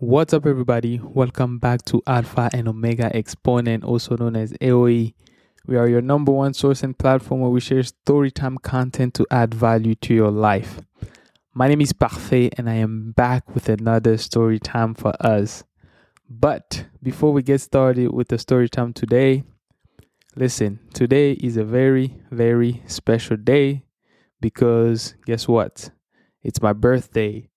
What's up, everybody? Welcome back to Alpha and Omega Exponent, also known as AOE. We are your number one source and platform where we share storytime content to add value to your life. My name is Parfait, and I am back with another story time for us. But before we get started with the story time today, listen, today is a very, very special day because guess what? It's my birthday.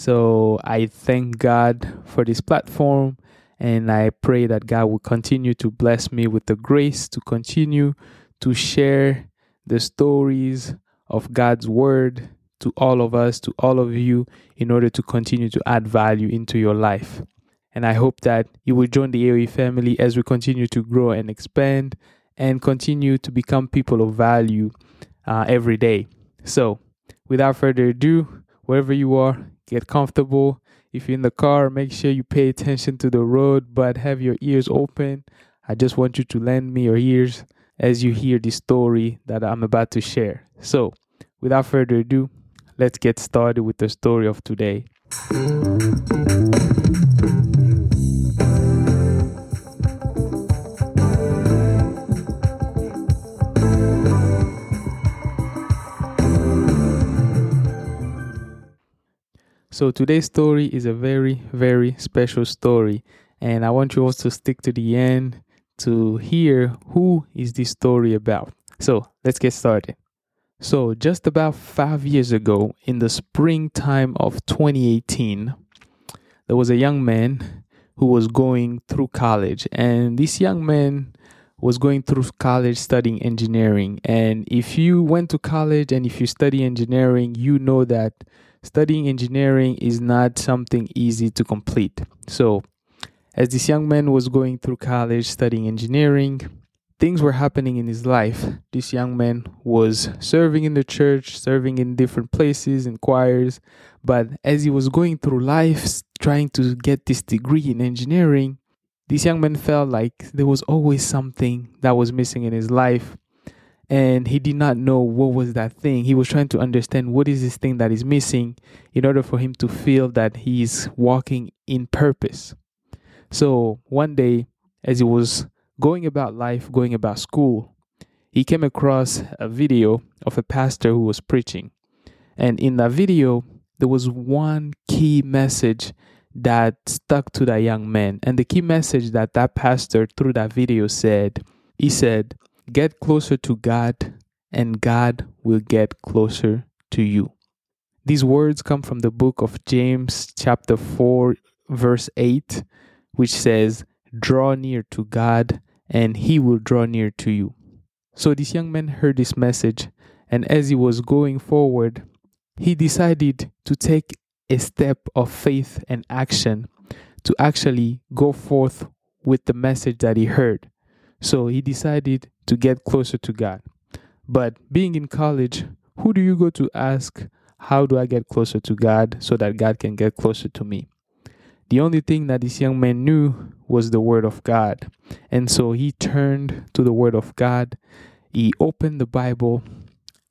So I thank God for this platform and I pray that God will continue to bless me with the grace to continue to share the stories of God's word to all of us, to all of you, in order to continue to add value into your life. And I hope that you will join the AOE family as we continue to grow and expand and continue to become people of value uh, every day. So, without further ado, wherever you are, get comfortable. If you're in the car, make sure you pay attention to the road, but have your ears open. I just want you to lend me your ears as you hear the story that I'm about to share. So, without further ado, let's get started with the story of today. So today's story is a very, very special story, and I want you all to stick to the end to hear who is this story about. So let's get started. So just about five years ago, in the springtime of 2018, there was a young man who was going through college, and this young man was going through college studying engineering. And if you went to college and if you study engineering, you know that studying engineering is not something easy to complete. So, as this young man was going through college studying engineering, things were happening in his life. This young man was serving in the church, serving in different places, in choirs. But as he was going through life, trying to get this degree in engineering, this young man felt like there was always something that was missing in his life and he did not know what was that thing. He was trying to understand what is this thing that is missing in order for him to feel that he is walking in purpose. So one day, as he was going about life, going about school, he came across a video of a pastor who was preaching. And in that video, there was one key message that stuck to that young man. And the key message that that pastor through that video said, he said, Get closer to God, and God will get closer to you. These words come from the book of James, chapter 4, verse 8, which says, Draw near to God, and he will draw near to you. So this young man heard this message, and as he was going forward, he decided to take a step of faith and action to actually go forth with the message that he heard. So he decided to get closer to God. But being in college, who do you go to ask, How do I get closer to God so that God can get closer to me? The only thing that this young man knew was the Word of God. And so he turned to the Word of God. He opened the Bible,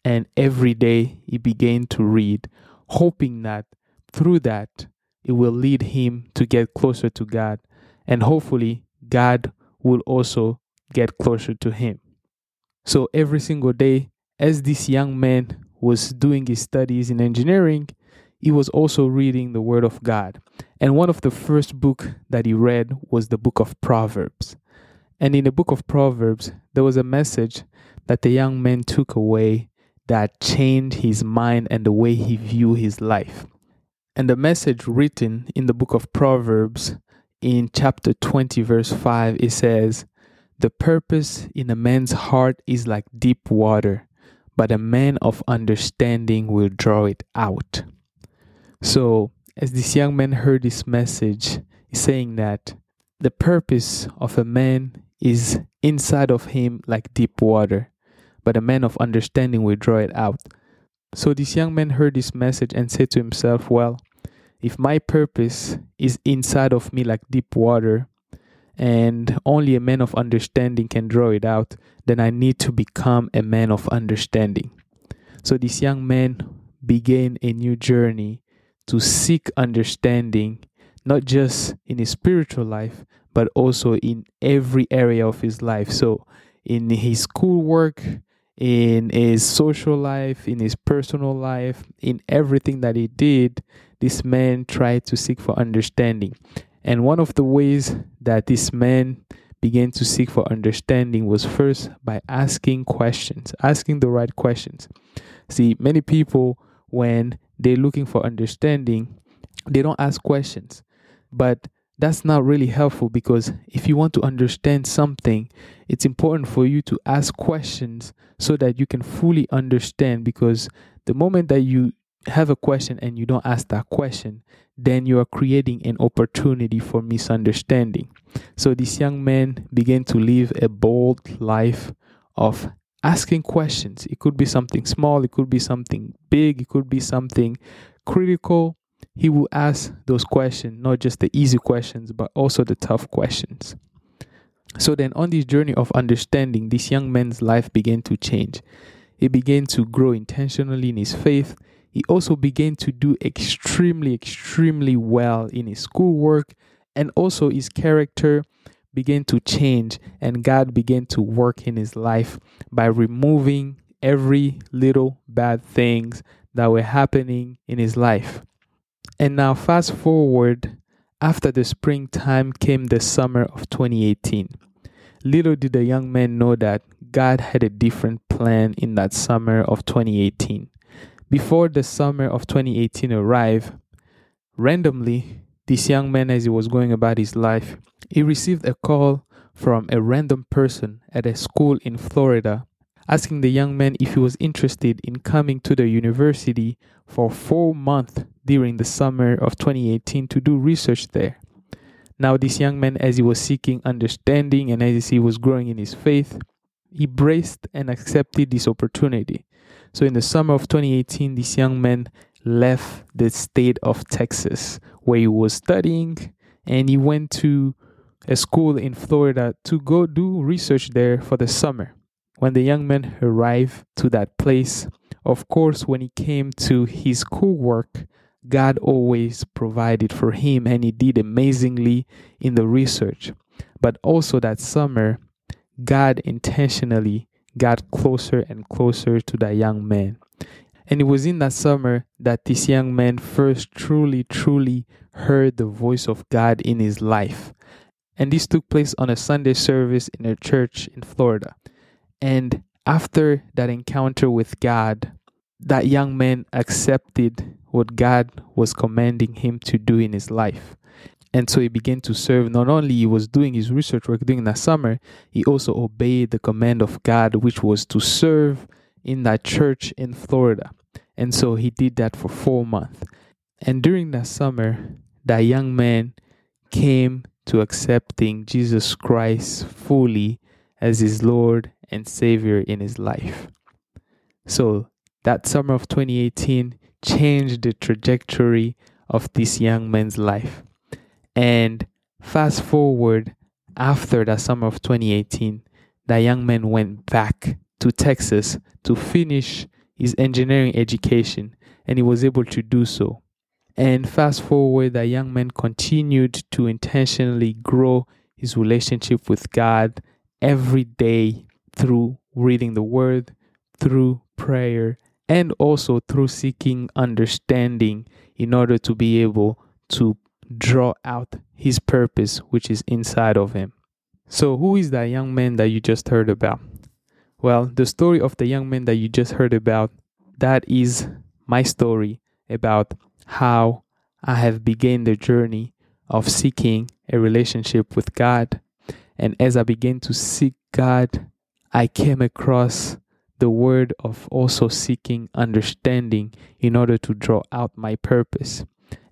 and every day he began to read, hoping that through that it will lead him to get closer to God. And hopefully, God will also get closer to him. So every single day, as this young man was doing his studies in engineering, he was also reading the Word of God. And one of the first book that he read was the book of Proverbs. And in the book of Proverbs, there was a message that the young man took away that changed his mind and the way he viewed his life. And the message written in the book of Proverbs in chapter 20, verse 5, it says, the purpose in a man's heart is like deep water, but a man of understanding will draw it out. So, as this young man heard this message, he's saying that the purpose of a man is inside of him like deep water, but a man of understanding will draw it out. So, this young man heard this message and said to himself, Well, if my purpose is inside of me like deep water, and only a man of understanding can draw it out, then I need to become a man of understanding. So this young man began a new journey to seek understanding, not just in his spiritual life, but also in every area of his life. So, in his schoolwork, in his social life, in his personal life, in everything that he did, this man tried to seek for understanding. And one of the ways that this man began to seek for understanding was first by asking questions, asking the right questions. See, many people, when they're looking for understanding, they don't ask questions. But that's not really helpful because if you want to understand something, it's important for you to ask questions so that you can fully understand. Because the moment that you have a question and you don't ask that question, then you are creating an opportunity for misunderstanding. So this young man began to live a bold life of asking questions. It could be something small, it could be something big, it could be something critical. He will ask those questions, not just the easy questions, but also the tough questions. So then, on this journey of understanding, this young man's life began to change. He began to grow intentionally in his faith he also began to do extremely, extremely well in his schoolwork, and also his character began to change, and God began to work in his life by removing every little bad things that were happening in his life. And now, fast forward, after the springtime came the summer of 2018. Little did the young man know that God had a different plan in that summer of 2018. Before the summer of 2018 arrived, randomly, this young man, as he was going about his life, he received a call from a random person at a school in Florida asking the young man if he was interested in coming to the university for four months during the summer of 2018 to do research there. Now, this young man, as he was seeking understanding and as he was growing in his faith, he braced and accepted this opportunity. So in the summer of 2018, this young man left the state of Texas where he was studying and he went to a school in Florida to go do research there for the summer. When the young man arrived to that place, of course, when he came to his schoolwork, God always provided for him and he did amazingly in the research. But also that summer, God intentionally got closer and closer to that young man. And it was in that summer that this young man first truly, truly heard the voice of God in his life. And this took place on a Sunday service in a church in Florida. And after that encounter with God, that young man accepted what God was commanding him to do in his life. And so he began to serve. Not only he was doing his research work during that summer, he also obeyed the command of God, which was to serve in that church in Florida. And so he did that for four months. And during that summer, that young man came to accepting Jesus Christ fully as his Lord and Savior in his life. So that summer of 2018 changed the trajectory of this young man's life. And fast forward after the summer of 2018, the young man went back to Texas to finish his engineering education, and he was able to do so. And fast forward, the young man continued to intentionally grow his relationship with God every day through reading the Word, through prayer, and also through seeking understanding in order to be able to draw out his purpose which is inside of him. So, who is that young man that you just heard about? Well, the story of the young man that you just heard about, that is my story about how I have begun the journey of seeking a relationship with God. And as I began to seek God, I came across the word of also seeking understanding in order to draw out my purpose.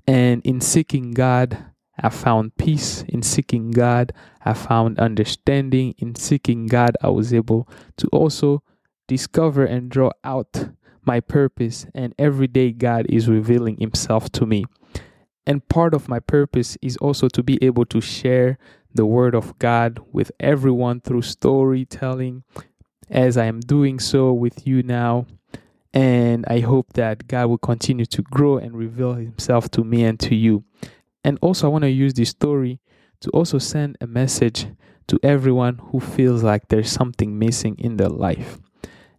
And in seeking God, I found peace. In seeking God, I found understanding. In seeking God, I was able to also discover and draw out my purpose. And every day, God is revealing Himself to me. And part of my purpose is also to be able to share the Word of God with everyone through storytelling, as I am doing so with you now. And I hope that God will continue to grow and reveal Himself to me and to you. And also, I want to use this story to also send a message to everyone who feels like there's something missing in their life.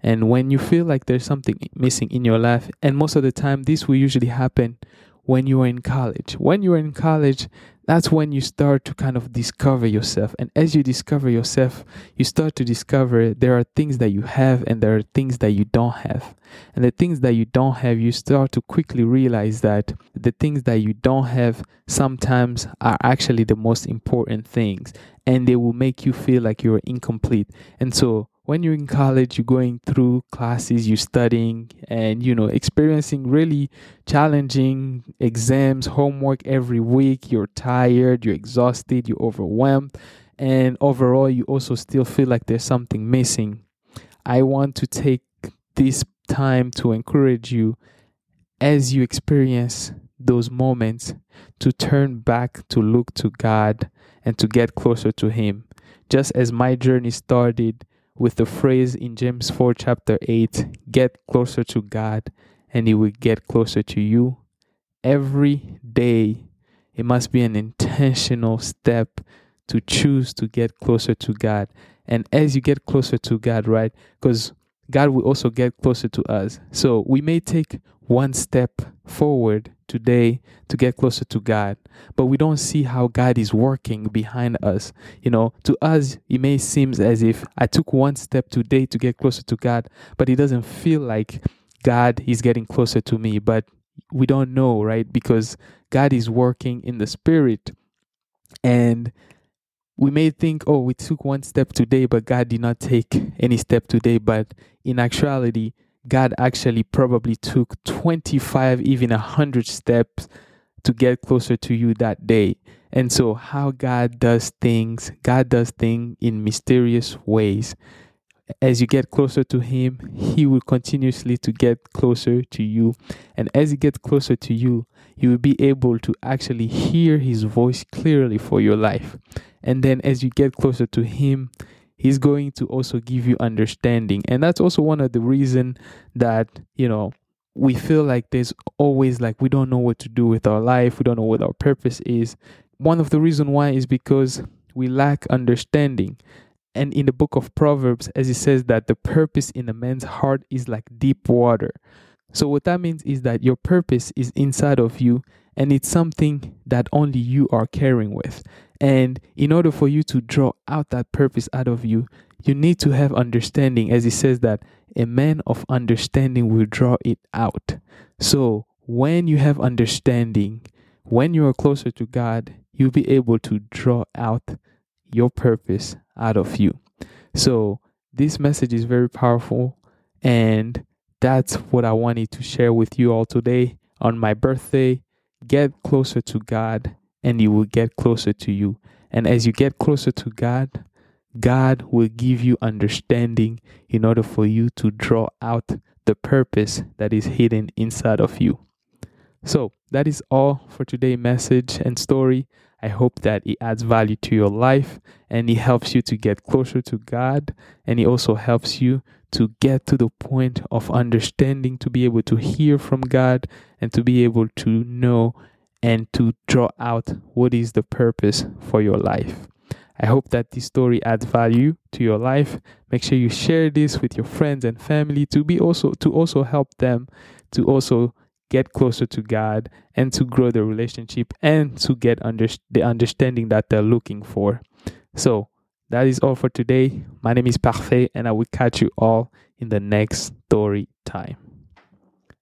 And when you feel like there's something missing in your life, and most of the time, this will usually happen when you are in college. When you are in college, that's when you start to kind of discover yourself. And as you discover yourself, you start to discover there are things that you have and there are things that you don't have. And the things that you don't have, you start to quickly realize that the things that you don't have sometimes are actually the most important things and they will make you feel like you're incomplete. And so when you're in college, you're going through classes, you're studying, and you know, experiencing really challenging exams, homework every week. You're tired, you're exhausted, you're overwhelmed, and overall, you also still feel like there's something missing. I want to take this time to encourage you as you experience those moments to turn back to look to God and to get closer to Him. Just as my journey started with the phrase in James 4, chapter 8 get closer to God and He will get closer to you. Every day, it must be an intentional step to choose to get closer to God. And as you get closer to God, right? Because God will also get closer to us. So we may take one step forward today to get closer to God, but we don't see how God is working behind us. You know, to us, it may seem as if I took one step today to get closer to God, but it doesn't feel like God is getting closer to me. But we don't know, right? Because God is working in the spirit. And we may think, oh, we took one step today, but God did not take any step today. But in actuality, God actually probably took 25, even 100 steps to get closer to you that day. And so, how God does things, God does things in mysterious ways. As you get closer to Him, He will continuously to get closer to you. And as He gets closer to you, you will be able to actually hear His voice clearly for your life. And then, as you get closer to Him, he's going to also give you understanding. And that's also one of the reason that you know we feel like there's always like we don't know what to do with our life we don't know what our purpose is. One of the reason why is because we lack understanding. And in the book of proverbs as it says that the purpose in a man's heart is like deep water. So what that means is that your purpose is inside of you and it's something that only you are carrying with and in order for you to draw out that purpose out of you, you need to have understanding, as he says that a man of understanding will draw it out. So when you have understanding, when you are closer to God, you'll be able to draw out your purpose out of you. So this message is very powerful, and that's what I wanted to share with you all today on my birthday. Get closer to God and He will get closer to you. And as you get closer to God, God will give you understanding in order for you to draw out the purpose that is hidden inside of you. So, that is all for today's message and story. I hope that it adds value to your life and it helps you to get closer to God and it also helps you to get to the point of understanding, to be able to hear from God and to be able to know and to draw out what is the purpose for your life. I hope that this story adds value to your life. Make sure you share this with your friends and family to be also to also help them to also get closer to God and to grow the relationship and to get under, the understanding that they're looking for. So, that is all for today. My name is Parfait and I will catch you all in the next story time.